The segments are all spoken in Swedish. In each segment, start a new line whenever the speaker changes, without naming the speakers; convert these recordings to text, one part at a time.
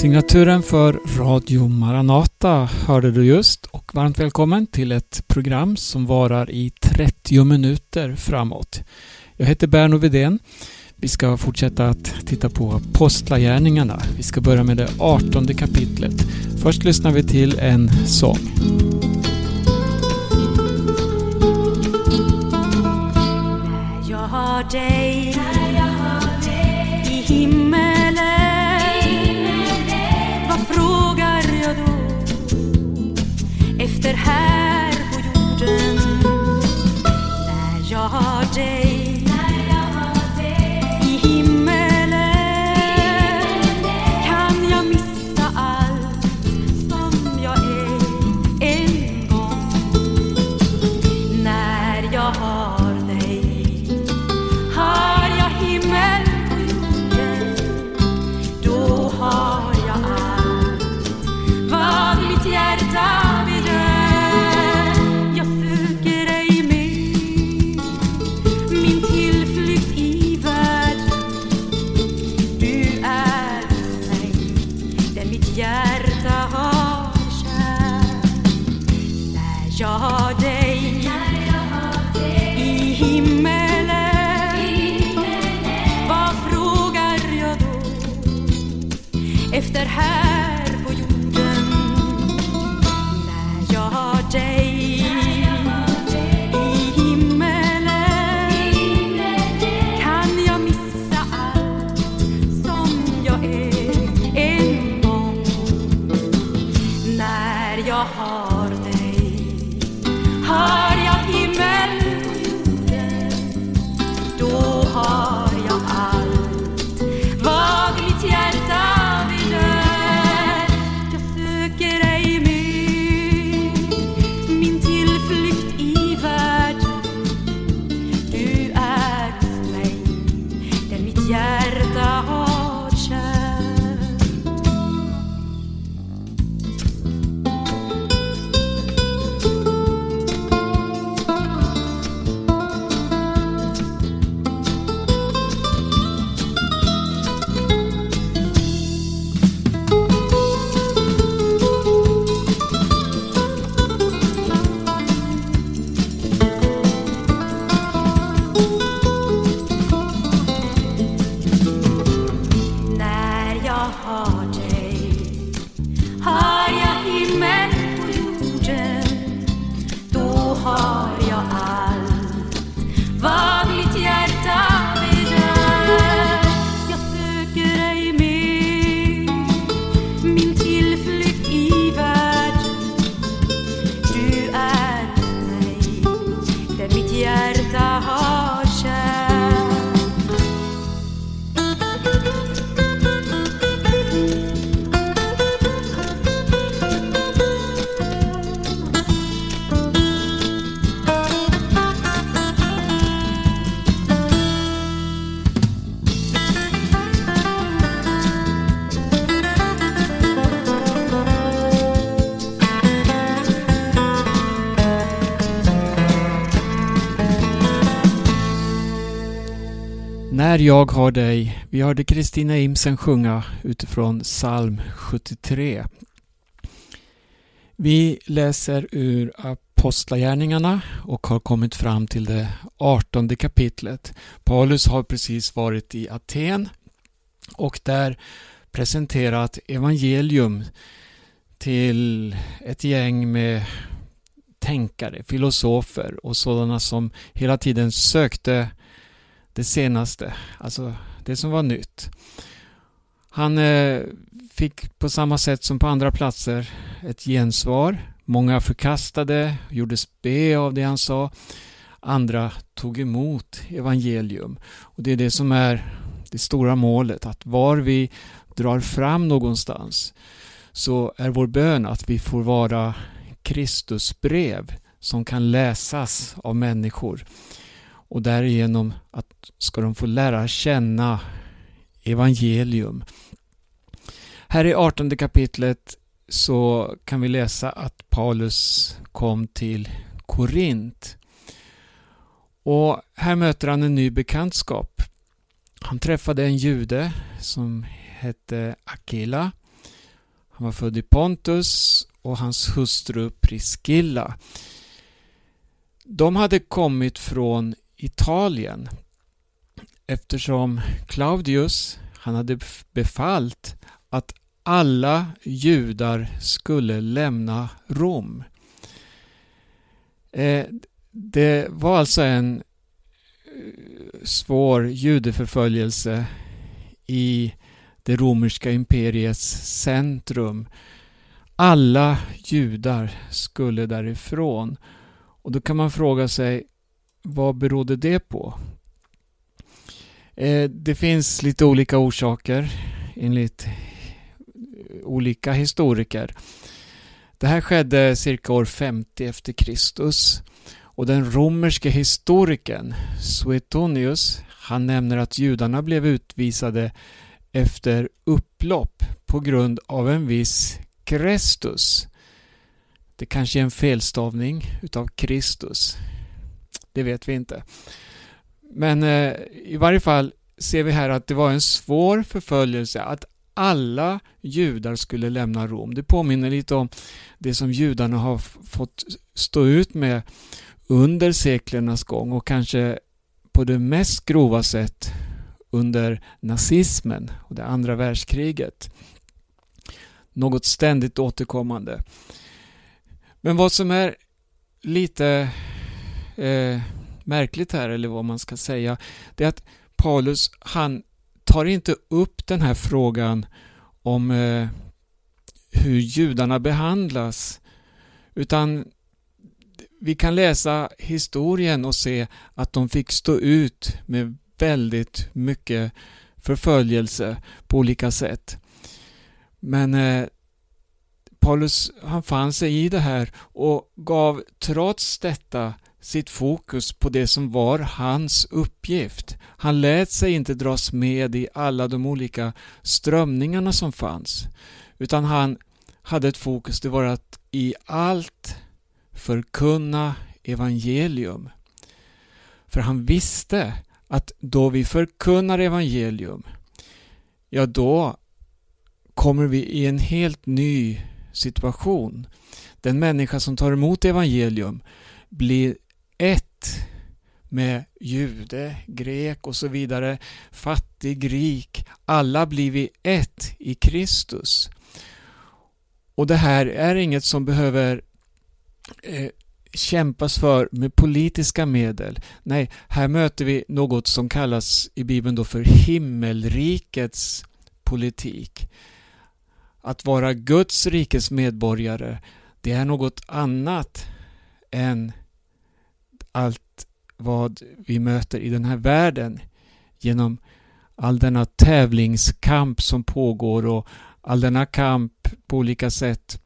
Signaturen för Radio Maranata hörde du just och varmt välkommen till ett program som varar i 30 minuter framåt. Jag heter Berno Vidén. Vi ska fortsätta att titta på Apostlagärningarna. Vi ska börja med det 18 kapitlet. Först lyssnar vi till en sång.
När jag har dig När jag När jag har dig.
Vi hörde Kristina Imsen sjunga utifrån psalm 73. Vi läser ur Apostlagärningarna och har kommit fram till det 18 kapitlet. Paulus har precis varit i Aten och där presenterat evangelium till ett gäng med tänkare, filosofer och sådana som hela tiden sökte det senaste, alltså det som var nytt. Han eh, fick på samma sätt som på andra platser ett gensvar. Många förkastade, gjorde spe av det han sa. Andra tog emot evangelium. Och Det är det som är det stora målet, att var vi drar fram någonstans så är vår bön att vi får vara Kristusbrev som kan läsas av människor och därigenom att ska de få lära känna evangelium. Här i 18 kapitlet så kan vi läsa att Paulus kom till Korint. Och här möter han en ny bekantskap. Han träffade en jude som hette Akila Han var född i Pontus och hans hustru Priscilla. De hade kommit från Italien eftersom Claudius han hade befallt att alla judar skulle lämna Rom. Eh, det var alltså en eh, svår judeförföljelse i det romerska imperiets centrum. Alla judar skulle därifrån. Och då kan man fråga sig vad berodde det på? Eh, det finns lite olika orsaker enligt eh, olika historiker. Det här skedde cirka år 50 efter Kristus och den romerske historikern Suetonius han nämner att judarna blev utvisade efter upplopp på grund av en viss Kristus. Det kanske är en felstavning utav Kristus. Det vet vi inte. Men eh, i varje fall ser vi här att det var en svår förföljelse att alla judar skulle lämna Rom. Det påminner lite om det som judarna har fått stå ut med under seklernas gång och kanske på det mest grova sätt under nazismen och det andra världskriget. Något ständigt återkommande. Men vad som är lite eh, märkligt här, eller vad man ska säga, det är att Paulus, han tar inte upp den här frågan om eh, hur judarna behandlas, utan vi kan läsa historien och se att de fick stå ut med väldigt mycket förföljelse på olika sätt. Men eh, Paulus han fann sig i det här och gav trots detta sitt fokus på det som var hans uppgift. Han lät sig inte dras med i alla de olika strömningarna som fanns. Utan han hade ett fokus, det var att i allt förkunna evangelium. För han visste att då vi förkunnar evangelium, ja då kommer vi i en helt ny situation. Den människa som tar emot evangelium blir ett med jude, grek och så vidare, fattig, rik. Alla blir vi ett i Kristus. Och det här är inget som behöver eh, kämpas för med politiska medel. Nej, här möter vi något som kallas i Bibeln då för himmelrikets politik. Att vara Guds rikes medborgare, det är något annat än allt vad vi möter i den här världen genom all denna tävlingskamp som pågår och all denna kamp på olika sätt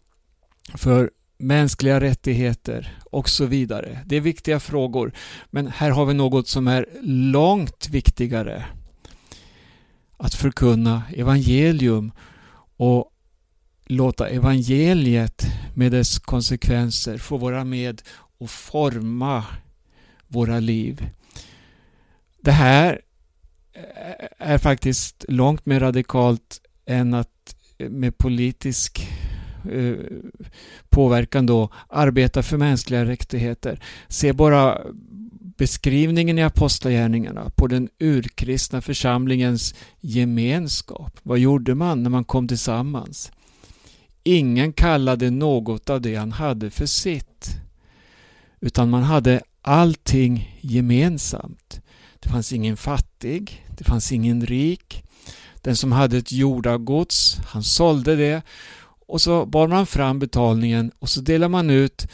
för mänskliga rättigheter och så vidare. Det är viktiga frågor. Men här har vi något som är långt viktigare. Att förkunna evangelium och låta evangeliet med dess konsekvenser få vara med och forma våra liv. Det här är faktiskt långt mer radikalt än att eh, med politisk eh, påverkan då arbeta för mänskliga rättigheter. Se bara beskrivningen i Apostlagärningarna på den urkristna församlingens gemenskap. Vad gjorde man när man kom tillsammans? Ingen kallade något av det han hade för sitt. Utan man hade allting gemensamt. Det fanns ingen fattig, det fanns ingen rik. Den som hade ett jordagods, han sålde det och så bar man fram betalningen och så delade man ut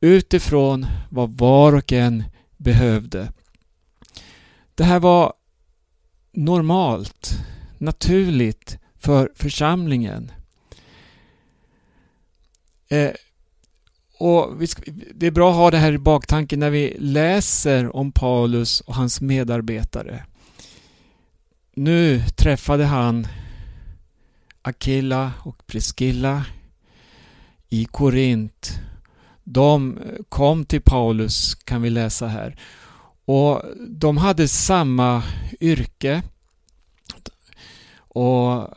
utifrån vad var och en behövde. Det här var normalt, naturligt för församlingen. Eh, och Det är bra att ha det här i baktanken när vi läser om Paulus och hans medarbetare. Nu träffade han Akilla och Priscilla i Korint. De eh, kom till Paulus kan vi läsa här. Och de hade samma yrke. Och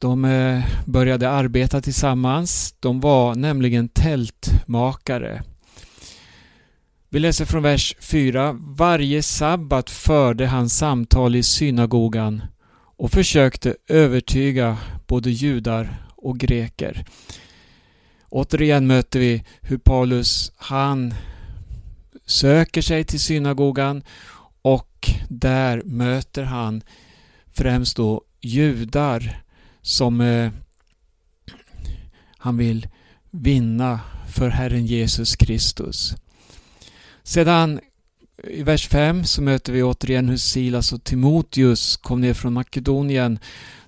de eh, började arbeta tillsammans. De var nämligen tältmakare. Vi läser från vers 4. Varje sabbat förde han samtal i synagogan och försökte övertyga både judar och greker. Återigen möter vi hur Paulus, han söker sig till synagogan och där möter han främst då judar som eh, han vill vinna för Herren Jesus Kristus. Sedan i vers 5 så möter vi återigen hur Silas och Timoteus kom ner från Makedonien.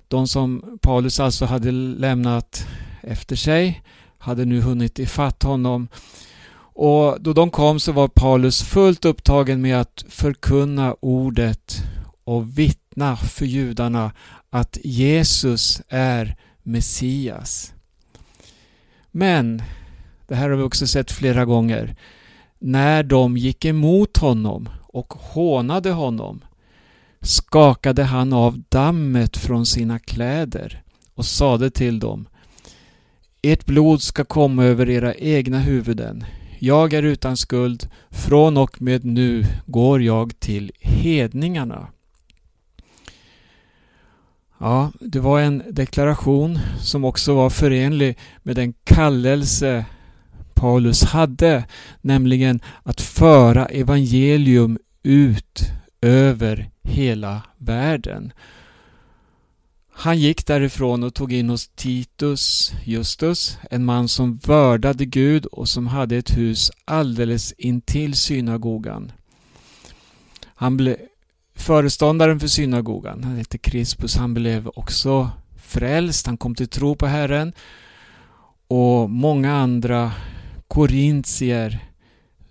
De som Paulus alltså hade lämnat efter sig hade nu hunnit ifatt honom. Och då de kom så var Paulus fullt upptagen med att förkunna ordet och vittna för judarna att Jesus är Messias. Men, det här har vi också sett flera gånger, när de gick emot honom och hånade honom skakade han av dammet från sina kläder och sade till dem Ert blod ska komma över era egna huvuden. Jag är utan skuld. Från och med nu går jag till hedningarna. Ja, det var en deklaration som också var förenlig med den kallelse Paulus hade, nämligen att föra evangelium ut över hela världen. Han gick därifrån och tog in hos Titus Justus, en man som vördade Gud och som hade ett hus alldeles intill synagogan. Han blev föreståndaren för synagogan, han hette Crispus, han blev också frälst, han kom till tro på Herren och många andra korintier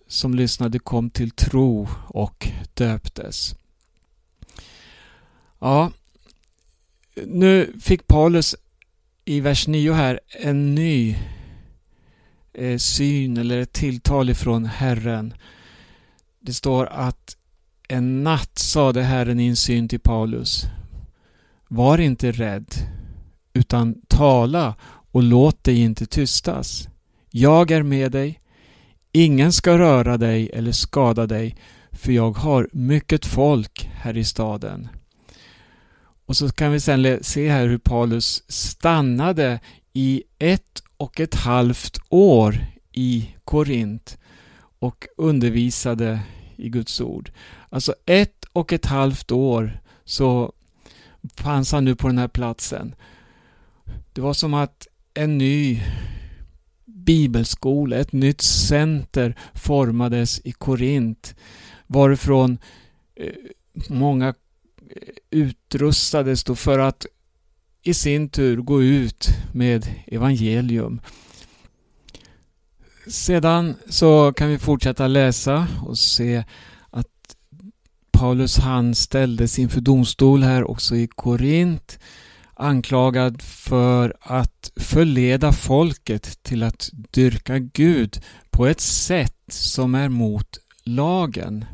som lyssnade kom till tro och döptes. Ja, nu fick Paulus i vers 9 här en ny eh, syn eller ett tilltal ifrån Herren. Det står att en natt sade Herren i en syn till Paulus. Var inte rädd, utan tala och låt dig inte tystas. Jag är med dig. Ingen ska röra dig eller skada dig, för jag har mycket folk här i staden. Och så kan vi sen se här hur Paulus stannade i ett och ett halvt år i Korint och undervisade i Guds ord. Alltså ett och ett halvt år så fanns han nu på den här platsen. Det var som att en ny bibelskola, ett nytt center formades i Korint varifrån eh, många eh, utrustades då för att i sin tur gå ut med evangelium. Sedan så kan vi fortsätta läsa och se att Paulus han ställdes inför domstol här också i Korint anklagad för att förleda folket till att dyrka Gud på ett sätt som är mot lagen.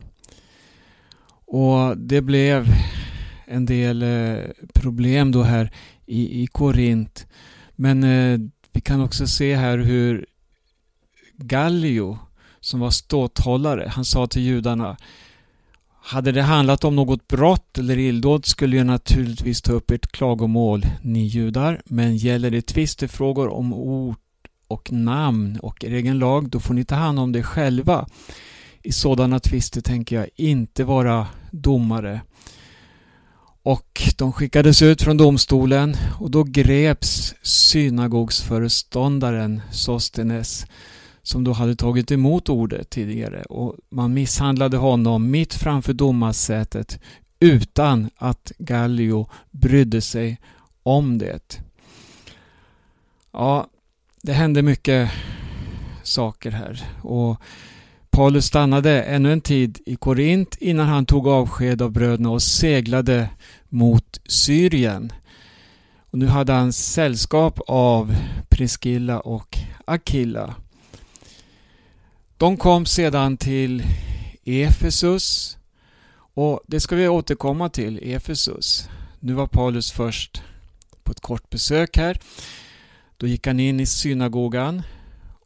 Och det blev en del eh, problem då här i, i Korint. Men eh, vi kan också se här hur Gallio, som var ståthållare, han sa till judarna hade det handlat om något brott eller illdåd skulle jag naturligtvis ta upp ert klagomål, ni judar. Men gäller det tvistefrågor om ord och namn och er egen lag, då får ni ta hand om det själva. I sådana tvister tänker jag inte vara domare. Och de skickades ut från domstolen och då greps synagogsföreståndaren Sostenes som då hade tagit emot ordet tidigare och man misshandlade honom mitt framför domarsätet utan att Gallio brydde sig om det. Ja, det hände mycket saker här och Paulus stannade ännu en tid i Korint innan han tog avsked av bröderna och seglade mot Syrien. Och nu hade han sällskap av Priskilla och Akilla. De kom sedan till Efesus och det ska vi återkomma till, Efesus. Nu var Paulus först på ett kort besök här. Då gick han in i synagogan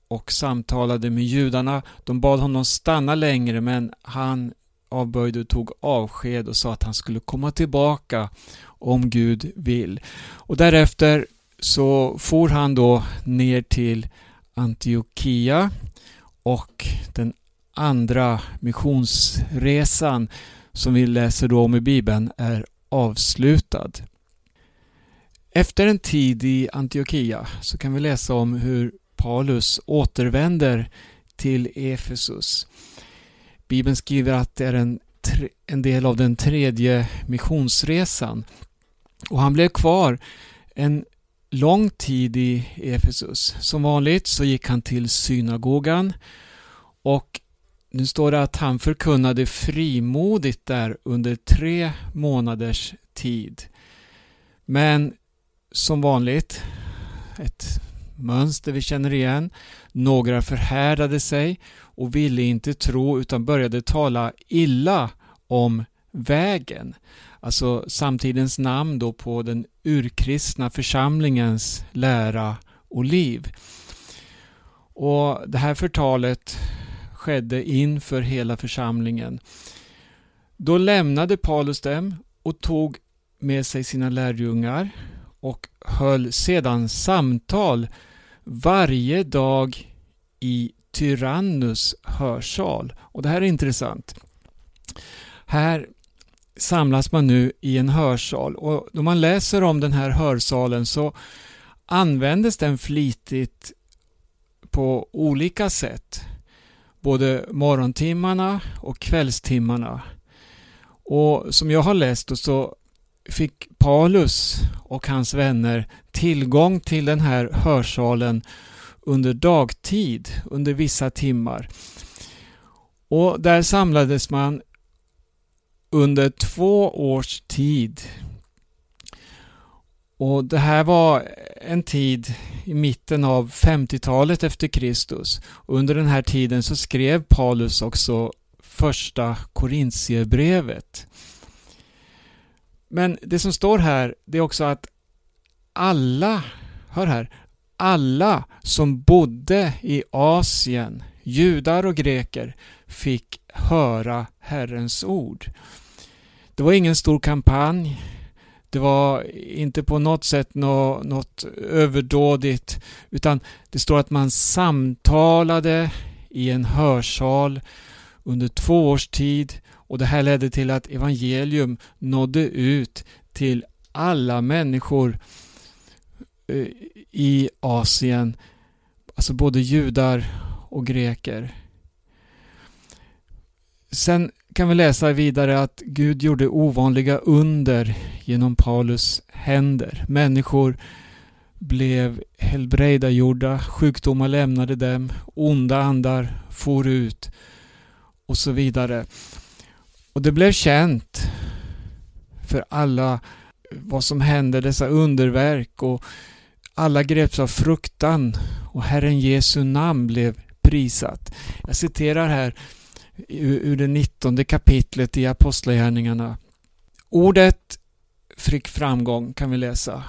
och samtalade med judarna. De bad honom stanna längre men han avböjde och tog avsked och sa att han skulle komma tillbaka om Gud vill. Och därefter så for han då ner till Antiochia och den andra missionsresan som vi läser då om i Bibeln är avslutad. Efter en tid i Antiochia så kan vi läsa om hur Paulus återvänder till Efesus. Bibeln skriver att det är en, en del av den tredje missionsresan. Och han blev kvar en lång tid i Efesus. Som vanligt så gick han till synagogan och nu står det att han förkunnade frimodigt där under tre månaders tid. Men som vanligt, ett mönster vi känner igen. Några förhärdade sig och ville inte tro utan började tala illa om vägen. Alltså samtidens namn då på den urkristna församlingens lära och liv. Och Det här förtalet skedde inför hela församlingen. Då lämnade Paulus dem och tog med sig sina lärjungar och höll sedan samtal varje dag i Tyrannus hörsal. Och det här är intressant. Här samlas man nu i en hörsal och då man läser om den här hörsalen så användes den flitigt på olika sätt. Både morgontimmarna och kvällstimmarna. Och som jag har läst så fick Paulus och hans vänner tillgång till den här hörsalen under dagtid, under vissa timmar. Och där samlades man under två års tid. Och Det här var en tid i mitten av 50-talet efter Kristus. Under den här tiden så skrev Paulus också första Korintierbrevet. Men det som står här, det är också att alla, hör här, alla som bodde i Asien, judar och greker, fick höra Herrens ord. Det var ingen stor kampanj. Det var inte på något sätt något, något överdådigt utan det står att man samtalade i en hörsal under två års tid och det här ledde till att evangelium nådde ut till alla människor eh, i Asien, alltså både judar och greker. Sen kan vi läsa vidare att Gud gjorde ovanliga under genom Paulus händer. Människor blev helbrägdagjorda, sjukdomar lämnade dem, onda andar for ut och så vidare. Och det blev känt för alla vad som hände, dessa underverk och alla greps av fruktan och Herren Jesu namn blev prisat. Jag citerar här ur det nittonde kapitlet i Apostlagärningarna. Ordet fick framgång kan vi läsa.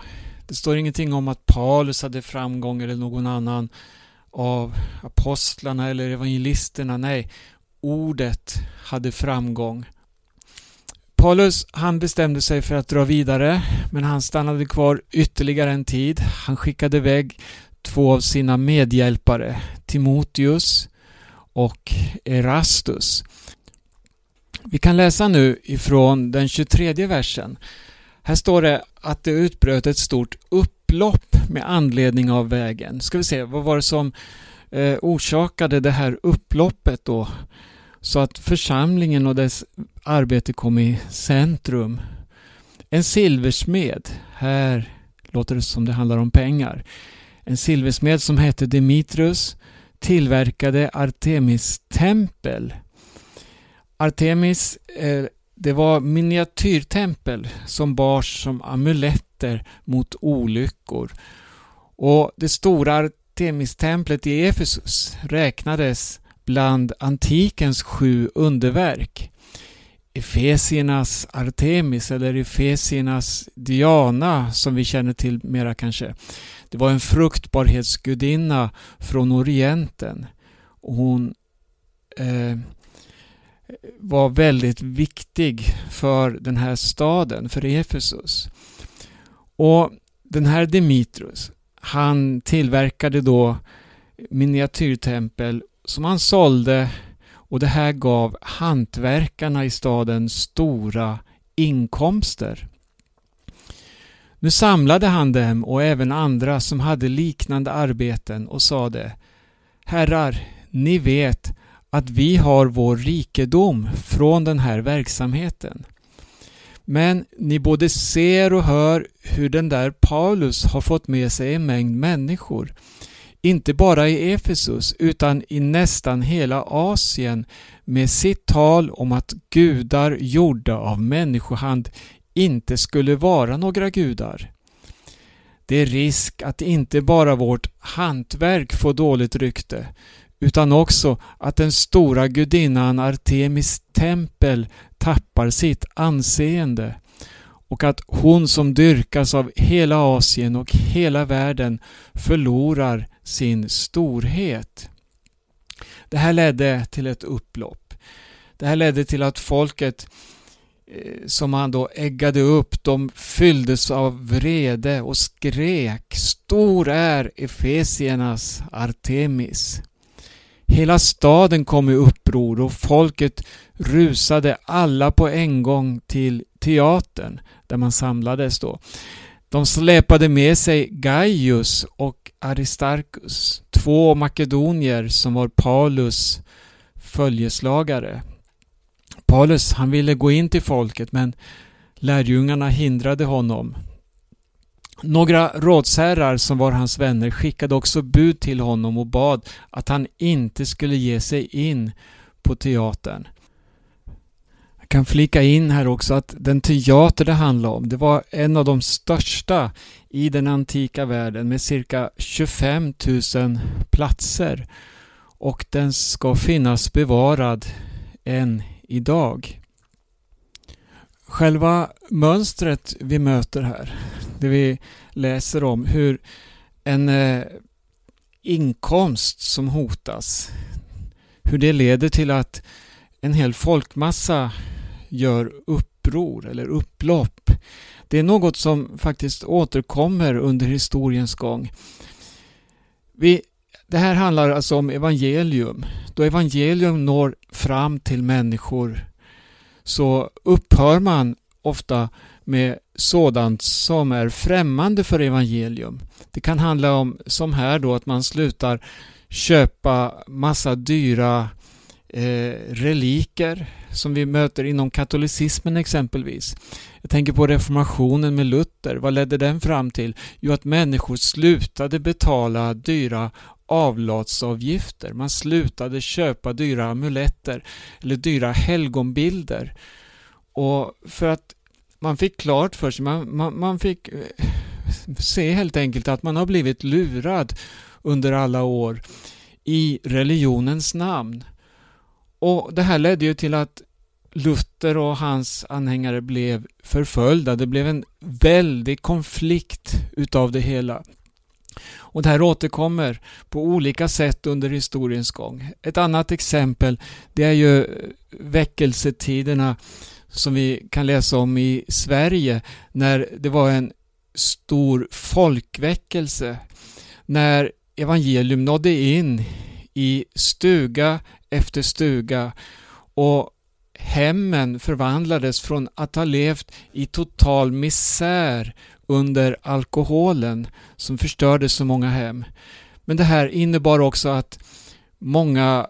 Det står ingenting om att Paulus hade framgång eller någon annan av apostlarna eller evangelisterna. Nej, ordet hade framgång. Paulus han bestämde sig för att dra vidare men han stannade kvar ytterligare en tid. Han skickade iväg två av sina medhjälpare, Timoteus och Erastus. Vi kan läsa nu ifrån den 23 versen. Här står det att det utbröt ett stort upplopp med anledning av vägen. Ska vi se, vad var det som eh, orsakade det här upploppet då? Så att församlingen och dess arbete kom i centrum. En silversmed, här låter det som det handlar om pengar. En silversmed som hette Dimitrus tillverkade Artemis tempel. Artemis eh, det var miniatyrtempel som bars som amuletter mot olyckor. Och Det stora Artemistemplet i Efesus räknades bland antikens sju underverk. Efesiernas Artemis eller Efesiernas Diana som vi känner till mera kanske. Det var en fruktbarhetsgudinna från Orienten. Och hon eh, var väldigt viktig för den här staden, för Efesus. Och den här Dimitrus, han tillverkade då miniatyrtempel som han sålde och det här gav hantverkarna i staden stora inkomster. Nu samlade han dem och även andra som hade liknande arbeten och sade Herrar, ni vet att vi har vår rikedom från den här verksamheten. Men ni både ser och hör hur den där Paulus har fått med sig en mängd människor. Inte bara i Efesus utan i nästan hela Asien med sitt tal om att gudar gjorda av människohand inte skulle vara några gudar. Det är risk att inte bara vårt hantverk får dåligt rykte utan också att den stora gudinnan Artemis tempel tappar sitt anseende och att hon som dyrkas av hela Asien och hela världen förlorar sin storhet. Det här ledde till ett upplopp. Det här ledde till att folket Eh, som han då äggade upp, de fylldes av vrede och skrek Stor är Efesiernas Artemis. Hela staden kom i uppror och folket rusade alla på en gång till teatern där man samlades då. De släpade med sig Gaius och Aristarchus, två makedonier som var Paulus följeslagare. Paulus han ville gå in till folket men lärjungarna hindrade honom. Några rådsherrar som var hans vänner skickade också bud till honom och bad att han inte skulle ge sig in på teatern. Jag kan flika in här också att den teater det handlade om, det var en av de största i den antika världen med cirka 25 000 platser och den ska finnas bevarad än idag. Själva mönstret vi möter här, det vi läser om hur en eh, inkomst som hotas, hur det leder till att en hel folkmassa gör uppror eller upplopp. Det är något som faktiskt återkommer under historiens gång. Vi, det här handlar alltså om evangelium. Då evangelium når fram till människor så upphör man ofta med sådant som är främmande för evangelium. Det kan handla om, som här då, att man slutar köpa massa dyra eh, reliker som vi möter inom katolicismen exempelvis. Jag tänker på reformationen med Luther. Vad ledde den fram till? Jo, att människor slutade betala dyra avlatsavgifter. Man slutade köpa dyra amuletter eller dyra helgonbilder. Och för att man fick klart för sig, man, man, man fick eh, se helt enkelt att man har blivit lurad under alla år i religionens namn. Och Det här ledde ju till att Luther och hans anhängare blev förföljda. Det blev en väldig konflikt utav det hela. Och det här återkommer på olika sätt under historiens gång. Ett annat exempel det är ju väckelsetiderna som vi kan läsa om i Sverige när det var en stor folkväckelse. När evangelium nådde in i stuga efter stuga och hemmen förvandlades från att ha levt i total misär under alkoholen som förstörde så många hem. Men det här innebar också att många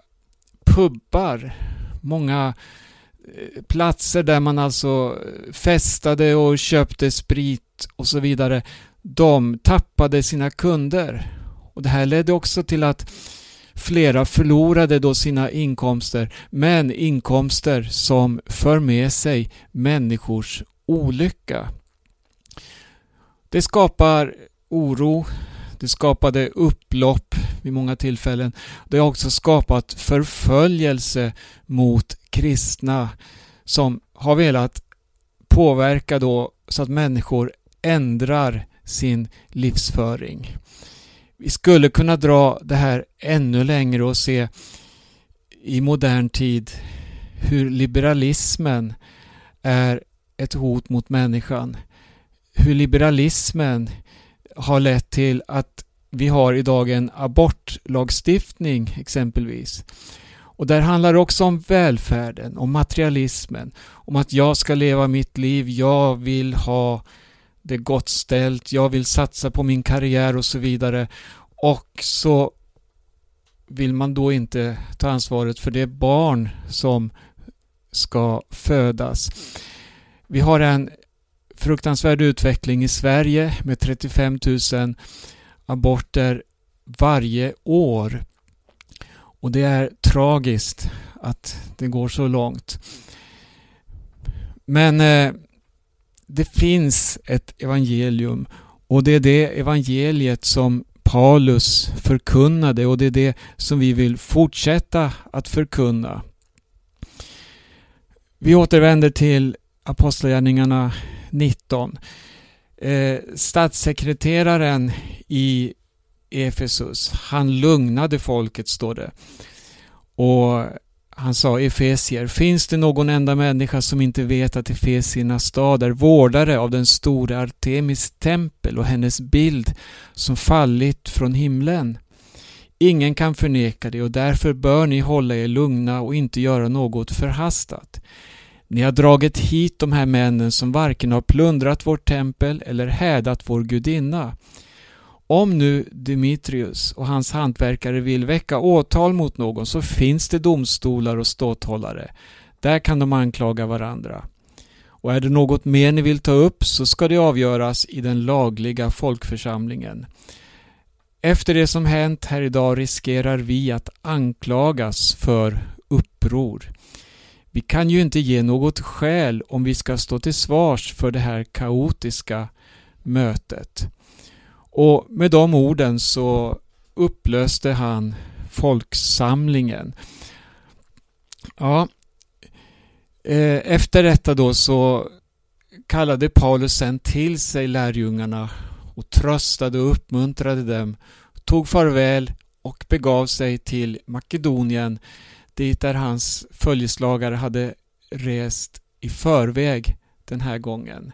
pubbar, många eh, platser där man alltså eh, festade och köpte sprit och så vidare, de tappade sina kunder. Och Det här ledde också till att flera förlorade då sina inkomster, men inkomster som för med sig människors olycka. Det skapar oro, det skapade upplopp vid många tillfällen. Det har också skapat förföljelse mot kristna som har velat påverka då så att människor ändrar sin livsföring. Vi skulle kunna dra det här ännu längre och se i modern tid hur liberalismen är ett hot mot människan. Hur liberalismen har lett till att vi har idag en abortlagstiftning exempelvis. Och där handlar det också om välfärden, om materialismen, om att jag ska leva mitt liv, jag vill ha det är gott ställt, jag vill satsa på min karriär och så vidare. Och så vill man då inte ta ansvaret för det barn som ska födas. Vi har en fruktansvärd utveckling i Sverige med 35 000 aborter varje år. Och det är tragiskt att det går så långt. Men eh, det finns ett evangelium och det är det evangeliet som Paulus förkunnade och det är det som vi vill fortsätta att förkunna. Vi återvänder till Apostlagärningarna 19. Eh, statssekreteraren i Efesus, han lugnade folket står det. Och han sa Efesier, finns det någon enda människa som inte vet att Efesiernas stad är vårdare av den stora Artemis tempel och hennes bild som fallit från himlen? Ingen kan förneka det och därför bör ni hålla er lugna och inte göra något förhastat. Ni har dragit hit de här männen som varken har plundrat vårt tempel eller hädat vår gudinna. Om nu Dimitrius och hans hantverkare vill väcka åtal mot någon så finns det domstolar och ståthållare. Där kan de anklaga varandra. Och är det något mer ni vill ta upp så ska det avgöras i den lagliga folkförsamlingen. Efter det som hänt här idag riskerar vi att anklagas för uppror. Vi kan ju inte ge något skäl om vi ska stå till svars för det här kaotiska mötet. Och med de orden så upplöste han folksamlingen. Ja, eh, efter detta då så kallade Paulus sen till sig lärjungarna och tröstade och uppmuntrade dem, tog farväl och begav sig till Makedonien dit där hans följeslagare hade rest i förväg den här gången.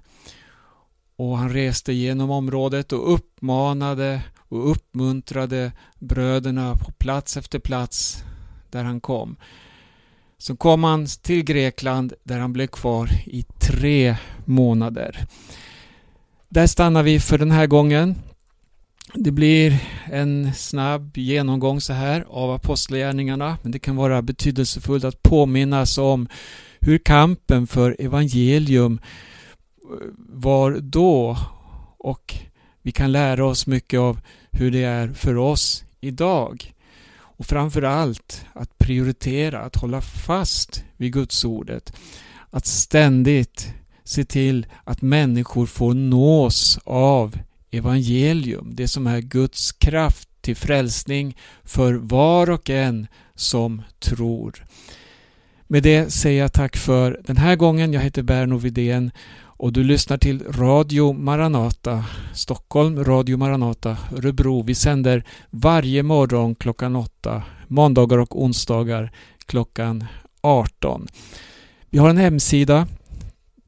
Och han reste genom området och uppmanade och uppmuntrade bröderna på plats efter plats där han kom. Så kom han till Grekland där han blev kvar i tre månader. Där stannar vi för den här gången. Det blir en snabb genomgång så här av apostlagärningarna men det kan vara betydelsefullt att påminnas om hur kampen för evangelium var då och vi kan lära oss mycket av hur det är för oss idag. Och framförallt att prioritera, att hålla fast vid Gudsordet. Att ständigt se till att människor får nås av evangelium, det som är Guds kraft till frälsning för var och en som tror. Med det säger jag tack för den här gången. Jag heter Berno Vidén och du lyssnar till Radio Maranata Stockholm, Radio Maranata Örebro. Vi sänder varje morgon klockan 8, måndagar och onsdagar klockan 18. Vi har en hemsida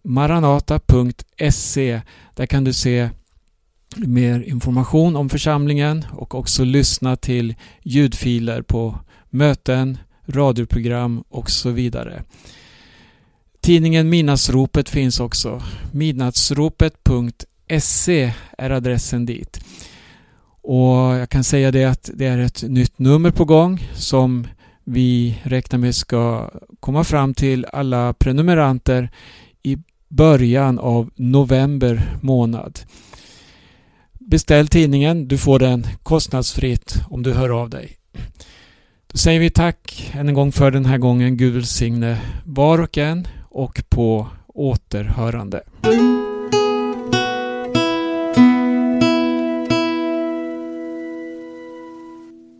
maranata.se. Där kan du se mer information om församlingen och också lyssna till ljudfiler på möten, radioprogram och så vidare. Tidningen Midnattsropet finns också. Midnattsropet.se är adressen dit. Och jag kan säga det att det är ett nytt nummer på gång som vi räknar med ska komma fram till alla prenumeranter i början av november månad. Beställ tidningen, du får den kostnadsfritt om du hör av dig. Då säger vi tack än en gång för den här gången. Gud välsigne var och en och på återhörande.